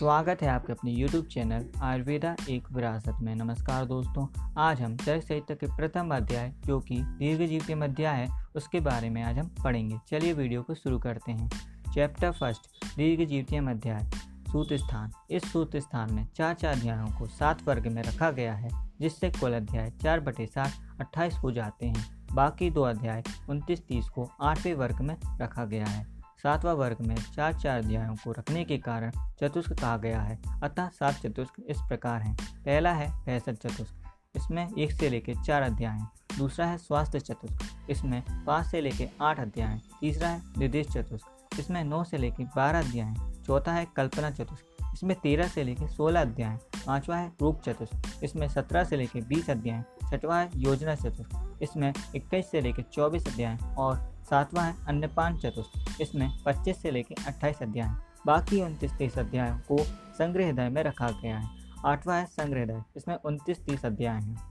स्वागत है आपके अपने YouTube चैनल आयुर्वेदा एक विरासत में। नमस्कार दोस्तों, आज हम चरक साहित्य के प्रथम अध्याय, जो कि दीर्घ जीव अध्याय है, उसके बारे में आज हम पढ़ेंगे। चलिए वीडियो को शुरू करते हैं। चैप्टर फ़र्स्ट दीर्घ जीवतीय अध्याय सूत स्थान। इस सूत स्थान में चार चार अध्यायों को सात वर्ग में रखा गया है, जिससे कुल अध्याय चार बटे सात, अट्ठाईस हो जाते हैं। बाकी दो अध्याय, उनतीस तीस को आठवें वर्ग में रखा गया है। सातवां वर्ग में चार चार अध्यायों को रखने के कारण चतुष्क कहा गया है। अतः सात चतुष्क इस प्रकार हैं। पहला है पैंसठ चतुष्क। इसमें एक से लेकर चार अध्याय। हैं दूसरा है स्वास्थ्य चतुष्क। इसमें पाँच से लेकर आठ अध्याय। हैं तीसरा है निर्देश चतुष्क। इसमें नौ से लेकर बारह अध्याय। हैं चौथा है कल्पना चतुष्क। इसमें तेरह से लेकर सोलह अध्याय। पाँचवा है रूप चतुष्क। इसमें सत्रह से लेकर बीस अध्याय। छठवा है योजना चतुष्क। इसमें इक्कीस से लेकर चौबीस अध्याय और सातवां है, अन्यपान चतुष्क इसमें 25 से लेकर 28 अध्याय बाकी उनतीस तीस अध्यायों को संग्रहदय में रखा गया है। आठवां है संग्रहदय इसमें उनतीस तीस अध्याय हैं।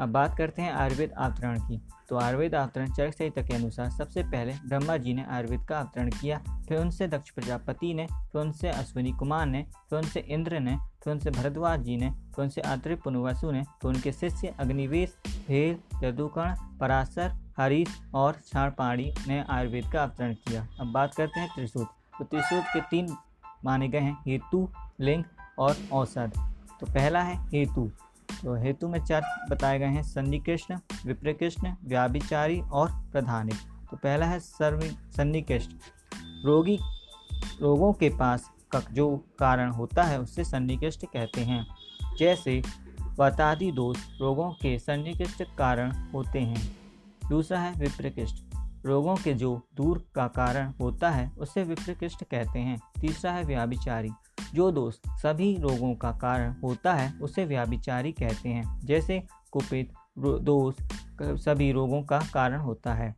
अब बात करते हैं आयुर्वेद अवतरण की। तो आयुर्वेद अवतरण चरक संहिता के अनुसार सबसे पहले ब्रह्मा जी ने आयुर्वेद का अवतरण किया। फिर उनसे दक्ष प्रजापति ने, फिर उनसे अश्विनी कुमार ने, फिर उनसे इंद्र ने, फिर उनसे भरद्वाज जी ने, फिर उनसे आत्रि पुनवसु ने, फिर उनके शिष्य अग्निवेश, भेल, यदुकर्ण, पराशर हरीश और क्षणपाणी ने आयुर्वेद का अवतरण किया। अब बात करते हैं त्रिशूत तो त्रिशूत के तीन माने गए हैं, हेतु, लिंग और औसत तो पहला है हेतु। तो हेतु में चार बताए गए हैं सन्निकृष्ण विप्रकृष्ण व्याभिचारी और प्रधानिक। तो पहला है सर्व सन्निकृष्ण रोगी, रोगों के पास का जो कारण होता है उससे सन्निकृष्ट कहते हैं। जैसे, वतादि दोष रोगों के सन्निकृष्ट कारण होते हैं। दूसरा है विप्रकृष्ट। रोगों के जो दूर का कारण होता है, उसे विप्रकृष्ट कहते हैं। तीसरा है व्याभिचारी। जो दोष सभी रोगों का कारण होता है, उसे व्याभिचारी कहते हैं। जैसे कुपित दोष सभी रोगों का कारण होता है।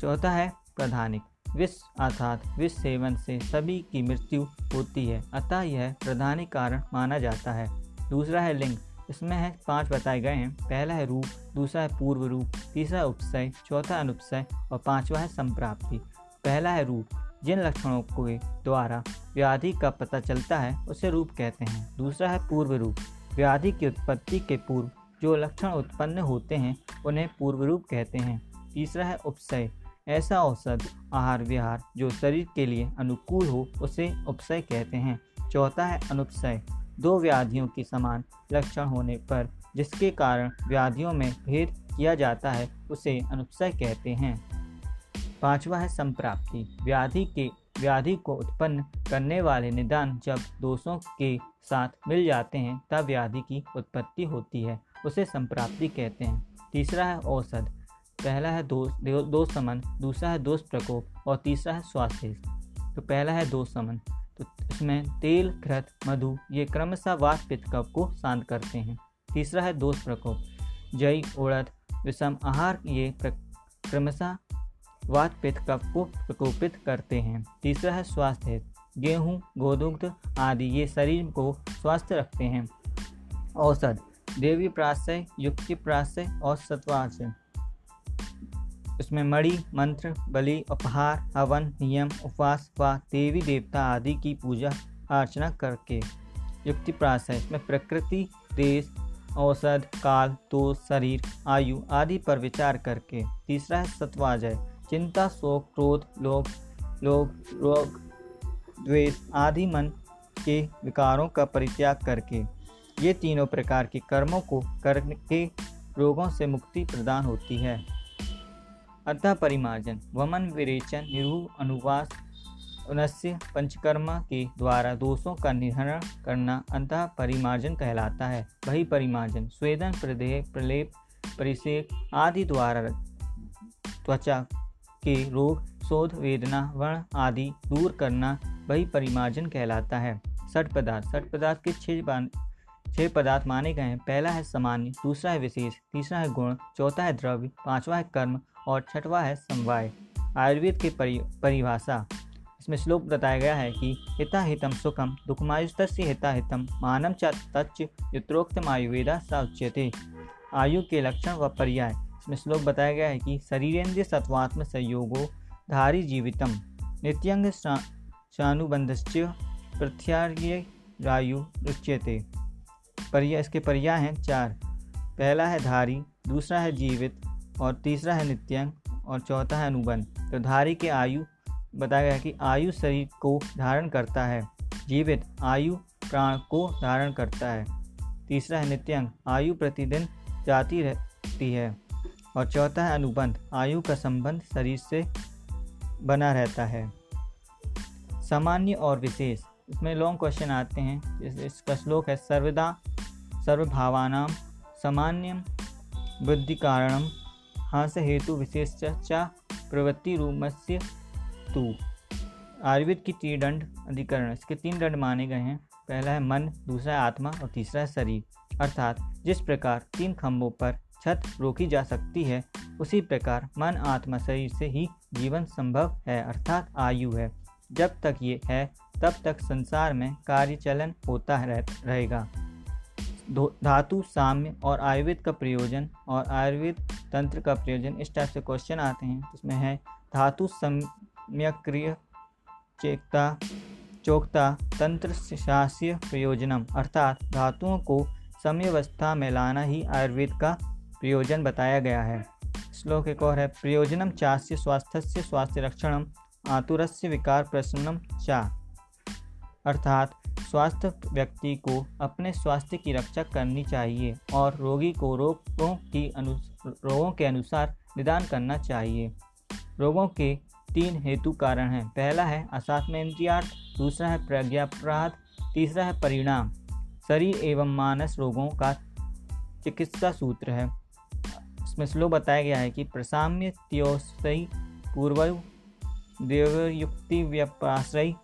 चौथा है प्रधानिक। विष, अर्थात विष सेवन से सभी की मृत्यु होती है। अतः यह प्रधानिक कारण माना जाता है। दूसरा है लिंग। इसमें है पाँच बताए गए हैं। पहला है रूप, दूसरा है पूर्व रूप, तीसरा उपसय, चौथा अनुपसय और पांचवा है संप्राप्ति। पहला है रूप, जिन लक्षणों के द्वारा व्याधि का पता चलता है, उसे रूप कहते हैं। दूसरा है पूर्व रूप, व्याधि की उत्पत्ति के पूर्व, जो लक्षण उत्पन्न होते हैं, उन्हें पूर्व रूप कहते हैं। तीसरा है उपसय, ऐसा औसत आहार विहार, जो शरीर के लिए अनुकूल हो, उसे उपसय कहते हैं। चौथा है अनुपसय दो व्याधियों के समान लक्षण होने पर, जिसके कारण व्याधियों में भेद किया जाता है, उसे अनुपसय कहते हैं। पांचवा है संप्राप्ति। व्याधि के, व्याधि को उत्पन्न करने वाले निदान जब दोषों के साथ मिल जाते हैं, तब व्याधि की उत्पत्ति होती है, उसे संप्राप्ति कहते हैं। तीसरा है औषध पहला है दोष दोष समन, दूसरा है दोष प्रकोप और तीसरा है स्वास्थ्य। तो पहला है दोष समन। तो इसमें तेल, घृत, मधु, ये क्रमशः वात पित्त कफ को शांत करते हैं। तीसरा है दोष प्रकोप। जई, उड़द, विषम आहार ये क्रमशः वात पित्त कफ को प्रकोपित करते हैं। तीसरा है स्वास्थ्य। गेहूँ, गोदुग्ध आदि ये शरीर को स्वस्थ रखते हैं। औषध। देवी प्राशय, युक्ति प्राशय और सत्वाशय इसमें मणि, मंत्र, बलि, उपहार, हवन, नियम, उपवास व देवी देवता आदि की पूजा अर्चना करके युक्ति प्रास है। इसमें प्रकृति, देश, औषध, काल तो शरीर, आयु आदि पर विचार करके तीसरा है। सत्वाजय चिंता, शोक, क्रोध, लोभ लोभ, रोग, द्वेष आदि मन के विकारों का परित्याग करके ये तीनों प्रकार के कर्मों को करने के रोगों से मुक्ति प्रदान होती है। अतः परिमार्जन। वमन, विरेचन, निरूह, अनुवास उनस्य पंचकर्मा के द्वारा दोषों का निर्हरण करना अंतः परिमार्जन कहलाता है। वही परिमार्जन, स्वेदन, प्रदेह, प्रलेप परिषेक आदि द्वारा त्वचा के रोग, शोध, वेदना, वर्ण आदि दूर करना वही परिमार्जन कहलाता है। सठ पदार्थ सठ पदार्थ के छह छह पदार्थ माने गए हैं। पहला है सामान्य दूसरा है विशेष तीसरा है गुण चौथा है द्रव्य पांचवा है कर्म और छठवा है समवाय। आयुर्वेद की परि, परिभाषा। इसमें श्लोक बताया गया है कि हिता हितम सुखम दुखमायुस्त हिता हितम मानम च तच्च युत्रोक्तम आयुर्वेदा सा उच्यते। आयु के लक्षण व पर्याय। इसमें श्लोक बताया गया है कि शरीरेन्द्रिय सत्वात्म संयोगो धारी जीवितम नित्यंग शानुबंधश्च प्रत्यार्य रायु उच्यते। पर्या, इसके पर्याय हैं चार। पहला है धारी, दूसरा है जीवित, और तीसरा है नित्यंग, और चौथा है अनुबंध। तो धारी के आयु, बताया गया कि आयु शरीर को धारण करता है। जीवित, आयु प्राण को धारण करता है। तीसरा है नित्यंग, आयु प्रतिदिन जाती रहती है। और चौथा है अनुबंध, आयु का संबंध शरीर से बना रहता है। सामान्य और विशेष, इसमें लॉन्ग क्वेश्चन आते हैं। इसका श्लोक है, सर्वदा सर्वभावानाम सामान्य बुद्धि कारणम हास हेतु विशेष चा प्रवृत्ति रूपस्य तू। आयुर्वेद की तीन दंड अधिकरण। इसके तीन दंड माने गए हैं। पहला है मन, दूसरा है आत्मा और तीसरा है शरीर। अर्थात जिस प्रकार तीन खंभों पर छत रोकी जा सकती है, उसी प्रकार मन, आत्मा, शरीर से ही जीवन संभव है, अर्थात आयु है। जब तक ये है, तब तक संसार में कार्य चलन होता रहेगा। धातु, साम्य और आयुर्वेद का प्रयोजन और आयुर्वेद तंत्र का प्रयोजन, इस टाइप से क्वेश्चन आते हैं। उसमें है, धातु सम्यक्रिय, चेकता, चोकता, तंत्र शास्य प्रयोजनम, अर्थात धातुओं को समयवस्था में लाना ही आयुर्वेद का प्रयोजन बताया गया है। श्लोक एक और है, प्रयोजनम चास्य स्वास्थ्य स्वास्थ्य रक्षणम आतुरस्य विकार प्रसन्नम चा। अर्थात स्वास्थ्य व्यक्ति को अपने स्वास्थ्य की रक्षा करनी चाहिए और रोगी को रोगों की अनु, रोगों के अनुसार निदान करना चाहिए। रोगों के तीन हेतु कारण हैं। पहला है असात में इंद्रियार्थ दूसरा है प्रज्ञापराध, तीसरा है परिणाम। शरीर एवं मानस रोगों का चिकित्सा सूत्र है। इसमें स्लो बताया गया है कि प्रसाम्य त्योसई पूर्व देवयुक्ति व्यपाश्रय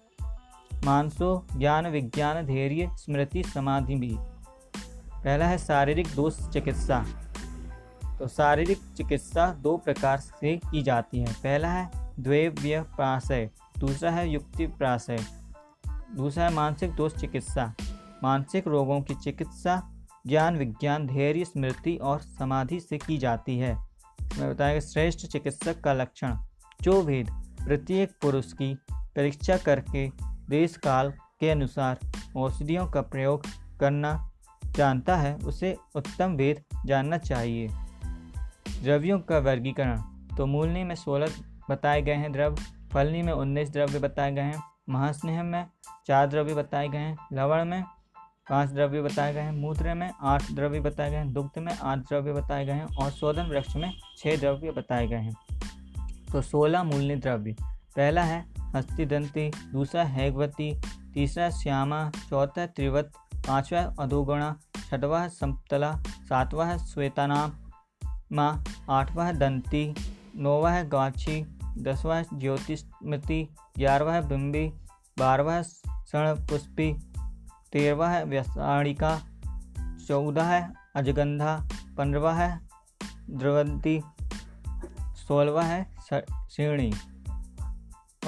मानसो, ज्ञान, विज्ञान, धैर्य, स्मृति, समाधि भी। पहला है शारीरिक दोष चिकित्सा। तो शारीरिक चिकित्सा दो प्रकार से की जाती है। पहला है द्वैव्य प्राशय दूसरा है युक्ति प्राशय दूसरा है मानसिक दोष चिकित्सा। मानसिक रोगों की चिकित्सा ज्ञान, विज्ञान, धैर्य, स्मृति और समाधि से की जाती है। मैं बताएगा श्रेष्ठ चिकित्सक का लक्षण, जो भेद प्रत्येक पुरुष की परीक्षा करके देश काल के अनुसार औषधियों का प्रयोग करना जानता है, उसे उत्तम वेद जानना चाहिए। द्रव्यों का वर्गीकरण। तो मूलनी में सोलह बताए गए हैं द्रव्य, फलनी में उन्नीस द्रव्य बताए गए हैं, महास्नेह में चार द्रव्य बताए गए हैं, लवण में पाँच द्रव्य बताए गए हैं, मूत्र में आठ द्रव्य बताए गए हैं, दुग्ध में आठ द्रव्य बताए गए हैं और शोधन वृक्ष में छः द्रव्य बताए गए हैं। तो सोलह मूलनी द्रव्य। पहला है हस्तिदंती, दूसरा हैगवती, तीसरा श्यामा, चौथा त्रिवत, पांचवा अधोगुणा, छठवा समतला, सातवा श्वेतानाम माँ आठवा दंती, नौवा गाछी, दसवा ज्योतिस्मृति, ग्यारहवा बिंबी, बारहवा है क्षण पुष्पी तेरहवा है व्यसाणिका चौदह है अजगंधा पंद्रवा है द्रवंती सोलवा है श्रेणी।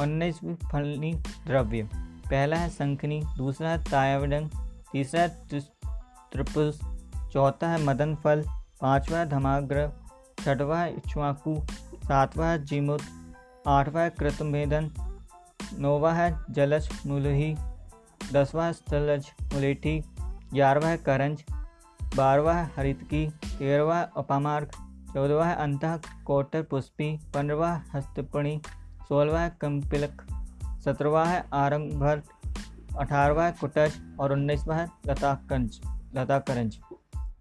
उन्नीसवीं फलनी द्रव्य। पहला है शंखनी, दूसरा है तायावडंग तीसरा है त्रिपुष चौथा है मदन फल, पाँचवा है धमाग्र, छठवा है इच्छुआकू सातवा है जीमुत, आठवा है कृतमेदन नौवा है जलज मुलही, दसवा है स्थलज मुलेठी, ग्यारहवा है करंज, बारहवा है हरितकी, तेरहवा अपामार्ग, चौदहवा है अंत कोटर पुष्पी पंद्रवा हस्तपणी सोलवा है कम्पिलक सत्रहवा है, आरंभर। अठारहवा है कुटज और उन्नीसवा है, लताकंज, लताकरंज।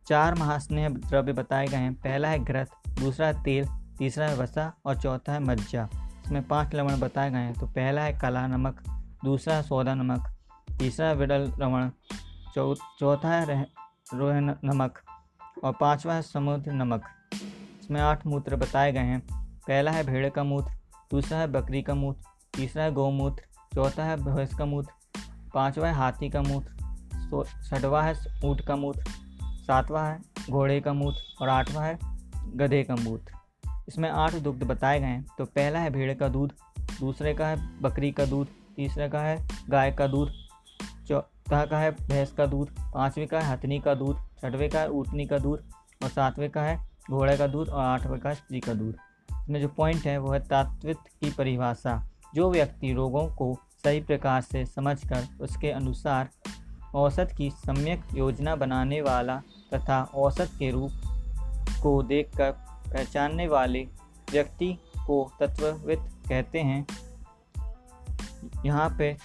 चार महास्नेह द्रव्य बताए गए हैं। पहला है ग्रथ, दूसरा है तेल, तीसरा है वसा और चौथा है मज्जा। इसमें पाँच लवण बताए गए हैं। तो पहला है काला नमक, दूसरा है सौदा नमक, तीसरा है विडल लवण चौथा है रोह नमक और पांचवा है समुद्र नमक। इसमें आठ मूत्र बताए गए हैं। पहला है भेड़ का मूत्र दूसरा है बकरी का मूत्र, तीसरा है गौमूत्र चौथा है भैंस का मूत्र, पांचवा है हाथी का मूत्र छठवा है ऊँट का मूत्र, सातवां है घोड़े का मूत्र और आठवां है गधे का मूत्र। इसमें आठ दुग्ध बताए गए हैं। तो पहला है भेड़ का दूध, दूसरे का है बकरी का दूध, तीसरे का है गाय का दूध, चौथा का है भैंस का दूध, पाँचवें का है हथनी का दूध, छठवें का है ऊँटनी का दूध और सातवें का है घोड़े का दूध और आठवें का है स्त्री का दूध। इसमें जो पॉइंट है, वो है तात्विक की परिभाषा। जो व्यक्ति रोगों को सही प्रकार से समझकर उसके अनुसार औसत की सम्यक योजना बनाने वाला तथा औसत के रूप को देखकर पहचानने वाले व्यक्ति को तत्वविद कहते हैं। यहाँ पे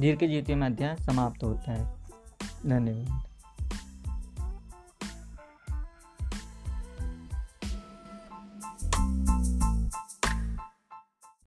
दीर्घ जीती में अध्याय समाप्त होता है। धन्यवाद।